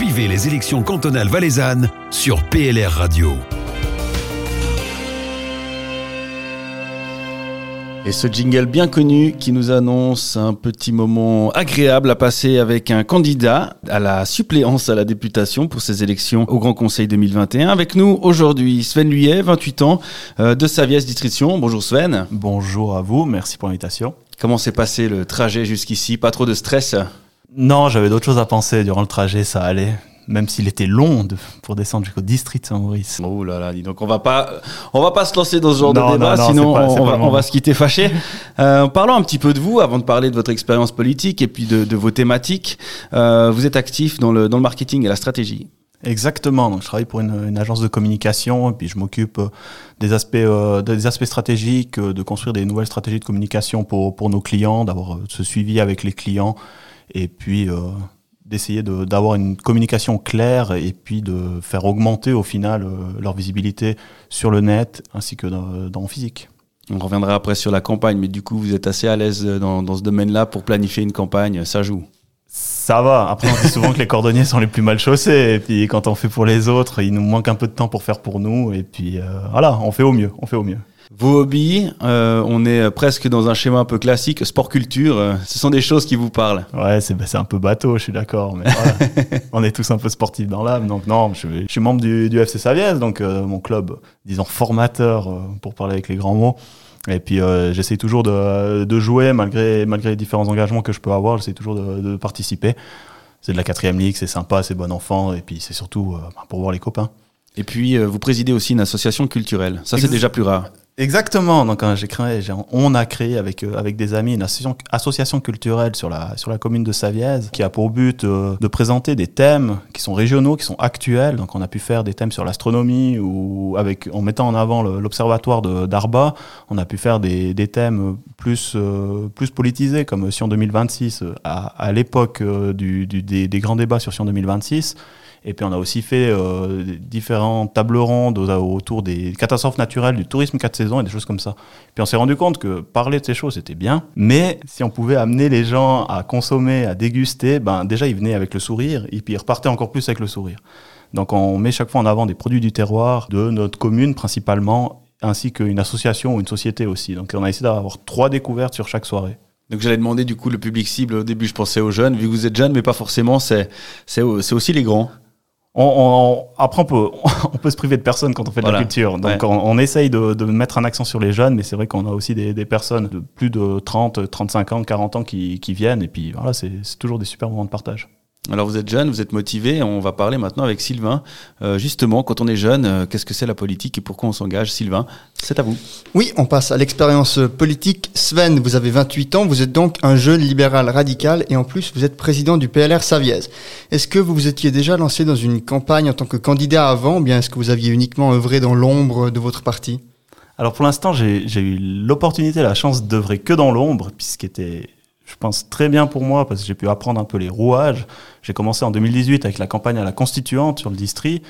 Suivez les élections cantonales valaisannes sur PLR Radio. Et ce jingle bien connu qui nous annonce un petit moment agréable à passer avec un candidat à la suppléance à la députation pour ces élections au Grand Conseil 2021. Avec nous aujourd'hui Sven Luyet, 28 ans, euh, de Saviès Distriction. Bonjour Sven. Bonjour à vous, merci pour l'invitation. Comment s'est passé le trajet jusqu'ici? Pas trop de stress? Non, j'avais d'autres choses à penser durant le trajet, ça allait même s'il était long pour descendre jusqu'au district Saint-Maurice. Oh là là, dis donc on va pas, on va pas se lancer dans ce genre de débat, sinon on, va, se quitter fâché. Euh, parlons un petit peu de vous avant de parler de votre expérience politique et puis de, vos thématiques. Euh, vous êtes actif dans le, dans le marketing et la stratégie. Exactement. Donc, je travaille pour une, agence de communication et puis je m'occupe euh, des aspects, euh, des aspects stratégiques, de construire des nouvelles stratégies de communication pour, pour nos clients, d'avoir ce suivi avec les clients et puis d'essayer d'avoir une communication claire et puis de faire augmenter au final euh, leur visibilité sur le net ainsi que dans, physique. On reviendra après sur la campagne, mais du coup, vous êtes assez à l'aise dans ce domaine-là pour planifier une campagne, ça joue ça va. Après, on dit souvent que les cordonniers sont les plus mal chaussés. Et puis, quand on fait pour les autres, il nous manque un peu de temps pour faire pour nous. Et puis, euh, voilà, on fait au mieux. On fait au mieux. Vos hobbies, euh, on est presque dans un schéma un peu classique, sport-culture, euh, ce sont des choses qui vous parlent. Ouais, c'est bah, un peu bateau, je suis d'accord, mais on est tous un peu sportifs dans l'âme, donc non, je, suis membre du, FC Saviez, donc euh, mon club, disons formateur, pour parler avec les grands mots. Et puis j'essaie toujours de, jouer, malgré, malgré les différents engagements que je peux avoir, j'essaie toujours de, participer. C'est de la quatrième ligue, c'est sympa, c'est bon enfant, et puis c'est surtout pour voir les copains. Et puis, vous présidez aussi une association culturelle. Ça, c'est déjà plus rare. Exactement. Donc, j'ai créé, on a créé avec, euh, avec des amis une association, association, culturelle sur la, sur la commune de Savièse qui a pour but euh, de présenter des thèmes qui sont régionaux, qui sont actuels. Donc, on a pu faire des thèmes sur l'astronomie ou avec, en mettant en avant l'observatoire d'Arba, on a pu faire des, des thèmes plus, euh, plus politisés comme Sion 2026 à, à l'époque du, du, des, des grands débats sur Sion 2026. Et puis on a aussi fait euh, différents tables rondes autour des catastrophes naturelles, du tourisme quatre saisons et des choses comme ça. Puis on s'est rendu compte que parler de ces choses c'était bien, mais si on pouvait amener les gens à consommer, à déguster, ben déjà ils venaient avec le sourire et puis ils repartaient encore plus avec le sourire. Donc on met chaque fois en avant des produits du terroir de notre commune principalement, ainsi qu'une association ou une société aussi. Donc on a essayé d'avoir trois découvertes sur chaque soirée. Donc j'allais demander du coup le public cible. Au début, je pensais aux jeunes. Vu que vous êtes jeunes, mais pas forcément, c'est c'est aussi les grands on, après, on peut, on peut se priver de personnes quand on fait de la culture. Donc, on, essaye de, de, mettre un accent sur les jeunes, mais c'est vrai qu'on a aussi des, des, personnes de plus de 30, 35 ans, 40 ans qui, qui viennent. Et puis, voilà, c'est toujours des super moments de partage. Alors vous êtes jeune, vous êtes motivé. On va parler maintenant avec Sylvain. Euh, justement, quand on est jeune, euh, qu'est-ce que c'est la politique et pourquoi on s'engage? Sylvain, c'est à vous. Oui, on passe à l'expérience politique. Sven, vous avez 28 ans, vous êtes donc un jeune libéral radical et en plus vous êtes président du PLR Saviez. Est-ce que vous vous étiez déjà lancé dans une campagne en tant que candidat avant ou bien est-ce que vous aviez uniquement œuvré dans l'ombre de votre parti? Alors pour l'instant, j'ai eu l'opportunité, la chance d'œuvrer que dans l'ombre, puisqu'était je pense, très bien pour moi parce que j'ai pu apprendre un peu les rouages. J'ai commencé en 2018 avec la campagne à la Constituante sur le district.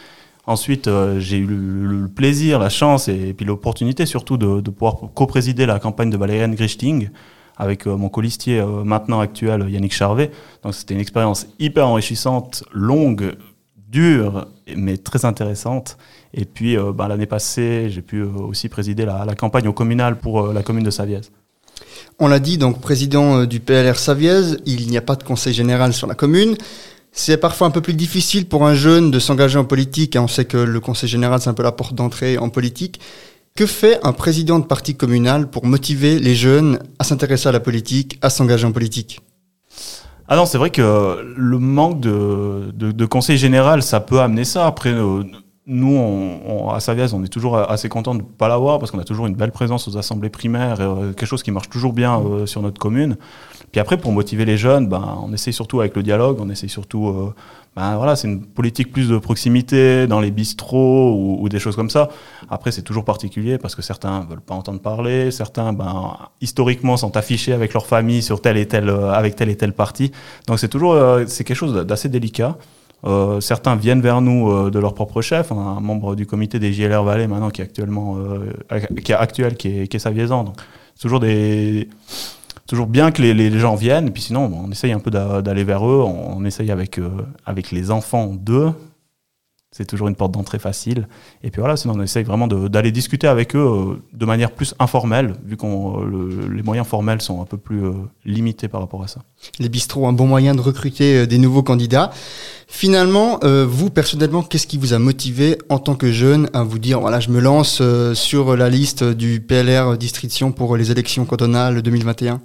Ensuite, euh, j'ai eu le, plaisir, la chance et, puis l'opportunité surtout de, pouvoir co-présider la campagne de Valériane Grichting avec euh, mon colistier euh, maintenant actuel Yannick Charvet. Donc c'était une expérience hyper enrichissante, longue, dure, mais très intéressante. Et puis bah, l'année passée, j'ai pu aussi présider la, campagne au communal pour la commune de Saviez. On l'a dit, donc président euh, du PLR Saviez, il n'y a pas de conseil général sur la commune. C'est parfois un peu plus difficile pour un jeune de s'engager en politique. Hein. On sait que le conseil général, c'est un peu la porte d'entrée en politique. Que fait un président de parti communal pour motiver les jeunes à s'intéresser à la politique, à s'engager en politique? Ah non, c'est vrai que le manque de, conseil général, ça peut amener ça. Après, euh, nous, on, à Saviez, on est toujours assez content de ne pas l'avoir parce qu'on a toujours une belle présence aux assemblées primaires, euh, quelque chose qui marche toujours bien euh, sur notre commune. Puis après, pour motiver les jeunes, ben, on essaye surtout avec le dialogue, on essaye surtout, euh, ben, voilà, c'est une politique plus de proximité dans les bistrots ou, des choses comme ça. Après, c'est toujours particulier parce que certains veulent pas entendre parler, certains, ben, historiquement, sont affichés avec leur famille sur tel et tel, avec tel et tel parti. Donc c'est toujours, c'est quelque chose d'assez délicat. Euh, certains viennent vers nous euh, de leur propre chef. On a un membre du comité des JLR Valais maintenant qui est actuellement euh, qui est actuel, qui est, qui est Donc, toujours des toujours bien que les, les gens viennent, puis sinon, on essaye un peu d'aller vers eux, on, on essaye avec, euh, avec les enfants d'eux, c'est toujours une porte d'entrée facile. Et puis voilà, sinon on essaye vraiment d'aller discuter avec eux euh, de manière plus informelle, vu que les moyens formels sont un peu plus euh, limités par rapport à ça. Les bistrots, un bon moyen de recruter euh, des nouveaux candidats. Finalement, vous personnellement, qu'est-ce qui vous a motivé en tant que jeune à vous dire, voilà, je me lance sur la liste du PLR Distriction pour les élections cantonales 2021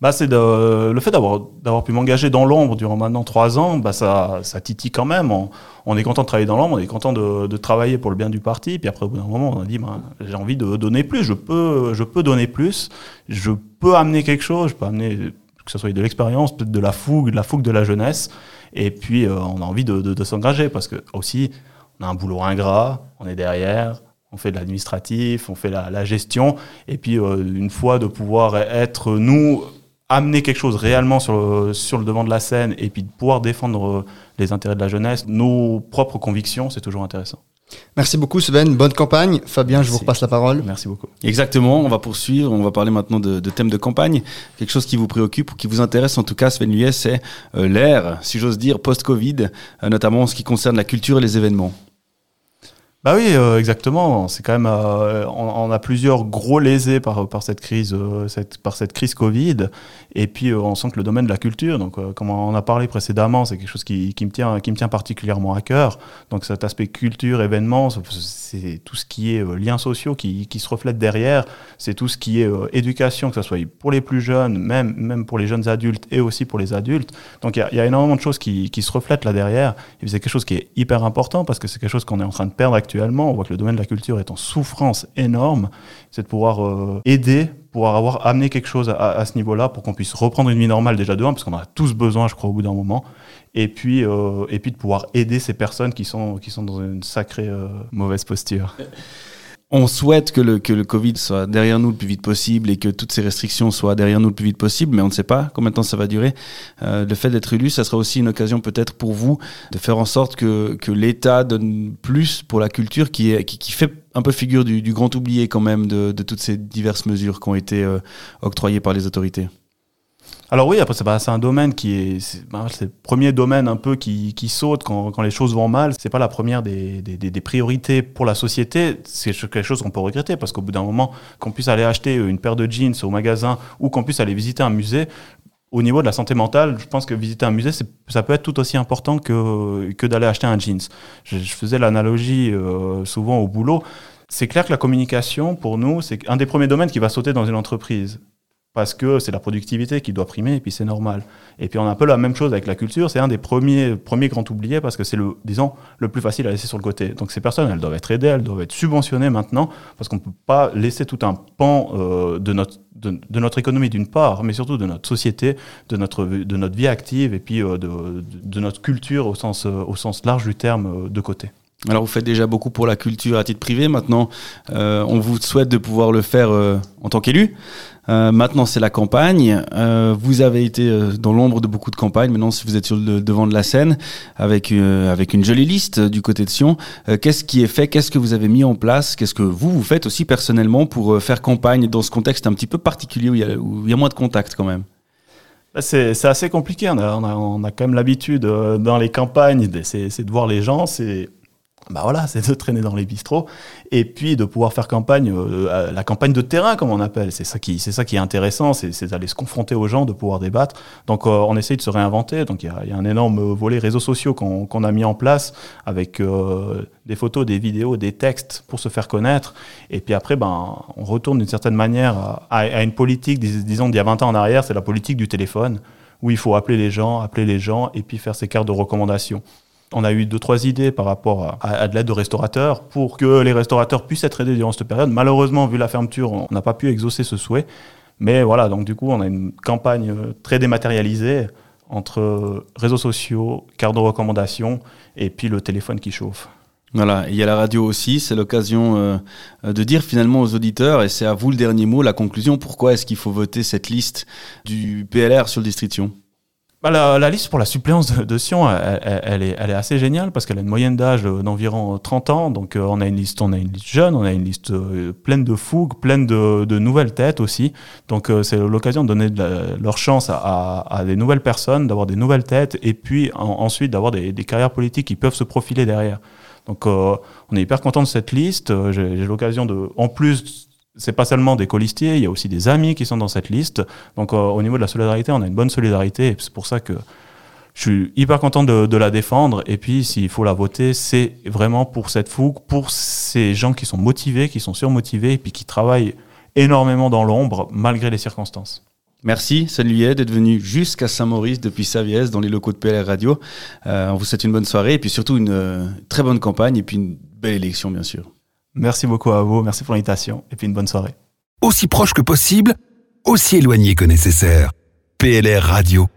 bah, c'est le fait d'avoir pu m'engager dans l'ombre durant maintenant trois ans, bah ça ça titille quand même. On, on est content de travailler dans l'ombre, on est content de, travailler pour le bien du parti. Puis après au bout d'un moment, on a dit bah, j'ai envie de donner plus, je peux je peux donner plus, je peux amener quelque chose, je peux amener que ce soit de l'expérience, peut-être de la fougue, de la fougue de la jeunesse. Et puis euh, on a envie de s'engager parce que aussi on a un boulot ingrat, on est derrière, on fait de l'administratif, on fait la, la, gestion, et puis euh, une fois de pouvoir être nous amener quelque chose réellement sur le, sur le devant de la scène et puis de pouvoir défendre euh, les intérêts de la jeunesse, nos propres convictions, c'est toujours intéressant. Merci beaucoup Sven, bonne campagne. Fabien, je vous repasse la parole. Merci beaucoup. Exactement, on va poursuivre, on va parler maintenant de, de thèmes de campagne. Quelque chose qui vous préoccupe ou qui vous intéresse en tout cas, Sven Luyet, c'est euh, l'ère, si j'ose dire, post-Covid, euh, notamment en ce qui concerne la culture et les événements. Bah oui, euh, exactement. C'est quand même, euh, on, a plusieurs gros lésés par cette crise, euh, par cette crise Covid. Et puis on sent que le domaine de la culture, donc comme on a parlé précédemment, c'est quelque chose qui, me tient, qui me tient particulièrement à cœur. Donc cet aspect culture, événements, c'est tout ce qui est liens sociaux qui, se reflète derrière. C'est tout ce qui est éducation, que ce soit pour les plus jeunes, même même pour les jeunes adultes et aussi pour les adultes. Donc il y a, énormément de choses qui, se reflètent là derrière. Et c'est quelque chose qui est hyper important parce que c'est quelque chose qu'on est en train de perdre actuellement, on voit que le domaine de la culture est en souffrance énorme, c'est de pouvoir euh, aider, pouvoir avoir amené quelque chose à, ce niveau-là pour qu'on puisse reprendre une vie normale déjà de parce qu'on en a tous besoin, je crois, au bout d'un moment, et puis, euh, et puis de pouvoir aider ces personnes qui sont, qui sont dans une sacrée euh, mauvaise posture. On souhaite que le, que le Covid soit derrière nous le plus vite possible et que toutes ces restrictions soient derrière nous le plus vite possible, mais on ne sait pas combien de temps ça va durer. Euh, le fait d'être élu, ça sera aussi une occasion peut-être pour vous de faire en sorte que, que l'État donne plus pour la culture qui, qui, fait un peu figure du, du, grand oublié quand même de, de, toutes ces diverses mesures qui ont été euh, octroyées par les autorités. Alors oui, après c'est un domaine qui est, c'est bah, le premier domaine un peu qui, qui saute quand, quand, les choses vont mal. C'est pas la première des, des, priorités pour la société. C'est quelque chose qu'on peut regretter parce qu'au bout d'un moment, qu'on puisse aller acheter une paire de jeans au magasin ou qu'on puisse aller visiter un musée, au niveau de la santé mentale, je pense que visiter un musée, ça peut être tout aussi important que, que d'aller acheter un jeans. Je, je faisais l'analogie euh, souvent au boulot. C'est clair que la communication, pour nous, c'est un des premiers domaines qui va sauter dans une entreprise parce que c'est la productivité qui doit primer et puis c'est normal. Et puis on a un peu la même chose avec la culture, c'est un des premiers premiers grands oubliés parce que c'est le disons le plus facile à laisser sur le côté. Donc ces personnes, elles doivent être aidées, elles doivent être subventionnées maintenant parce qu'on peut pas laisser tout un pan euh, de notre de, notre économie d'une part, mais surtout de notre société, de notre de notre vie active et puis euh, de, notre culture au sens euh, au sens large du terme de côté. Alors vous faites déjà beaucoup pour la culture à titre privé. Maintenant, euh, on vous souhaite de pouvoir le faire euh, en tant qu'élu. Euh, maintenant, c'est la campagne. Vous avez été dans l'ombre de beaucoup de campagnes. Maintenant, si vous êtes sur le devant de la scène, avec avec une jolie liste du côté de Sion, qu'est-ce qui est fait? Qu'est-ce que vous avez mis en place? Qu'est-ce que vous vous faites aussi personnellement pour faire campagne dans ce contexte un petit peu particulier où il y a, moins de contact quand même? Bah, c'est assez compliqué. On a, quand même l'habitude dans les campagnes, c'est de voir les gens. Bah voilà, c'est de traîner dans les bistrots et puis de pouvoir faire campagne, euh, la campagne de terrain comme on appelle. C'est ça qui, c'est ça qui est intéressant, c'est d'aller se confronter aux gens, de pouvoir débattre. Donc euh, on essaye de se réinventer. Donc il y a, y a, un énorme volet réseaux sociaux qu'on qu'on a mis en place avec euh, des photos, des vidéos, des textes pour se faire connaître. Et puis après, ben on retourne d'une certaine manière à, à, une politique, disons d'il y a 20 ans en arrière, c'est la politique du téléphone où il faut appeler les gens, appeler les gens et puis faire ses cartes de recommandation. On a eu deux, trois idées par rapport à, de l'aide de restaurateurs pour que les restaurateurs puissent être aidés durant cette période. Malheureusement, vu la fermeture, on n'a pas pu exaucer ce souhait. Mais voilà, donc du coup, on a une campagne euh, très dématérialisée entre réseaux sociaux, cartes de recommandation et puis le téléphone qui chauffe. Voilà, il y a la radio aussi, c'est l'occasion euh, de dire finalement aux auditeurs, et c'est à vous le dernier mot, la conclusion, pourquoi est-ce qu'il faut voter cette liste du PLR sur le Distriction bah, la, la, liste pour la suppléance de, Sion, elle, elle, est, elle est assez géniale parce qu'elle a une moyenne d'âge d'environ 30 ans. Donc euh, on a une liste, on a une liste jeune, on a une liste euh, pleine de fougue, pleine de, de nouvelles têtes aussi. Donc euh, c'est l'occasion de donner de la, leur chance à, à, à, des nouvelles personnes, d'avoir des nouvelles têtes et puis en, ensuite d'avoir des, des, carrières politiques qui peuvent se profiler derrière. Donc on est hyper content de cette liste. J'ai l'occasion de, en plus c'est pas seulement des colistiers, il y a aussi des amis qui sont dans cette liste. Donc euh, au niveau de la solidarité, on a une bonne solidarité c'est pour ça que je suis hyper content de, la défendre. Et puis s'il faut la voter, c'est vraiment pour cette fougue, pour ces gens qui sont motivés, qui sont surmotivés et puis qui travaillent énormément dans l'ombre malgré les circonstances. Merci, Salut d'être venu jusqu'à Saint-Maurice depuis Saviès dans les locaux de PLR Radio. Euh, on vous souhaite une bonne soirée et puis surtout une euh, très bonne campagne et puis une belle élection, bien sûr. Merci beaucoup à vous, merci pour l'invitation et puis une bonne soirée. Aussi proche que possible, aussi éloigné que nécessaire. PLR Radio.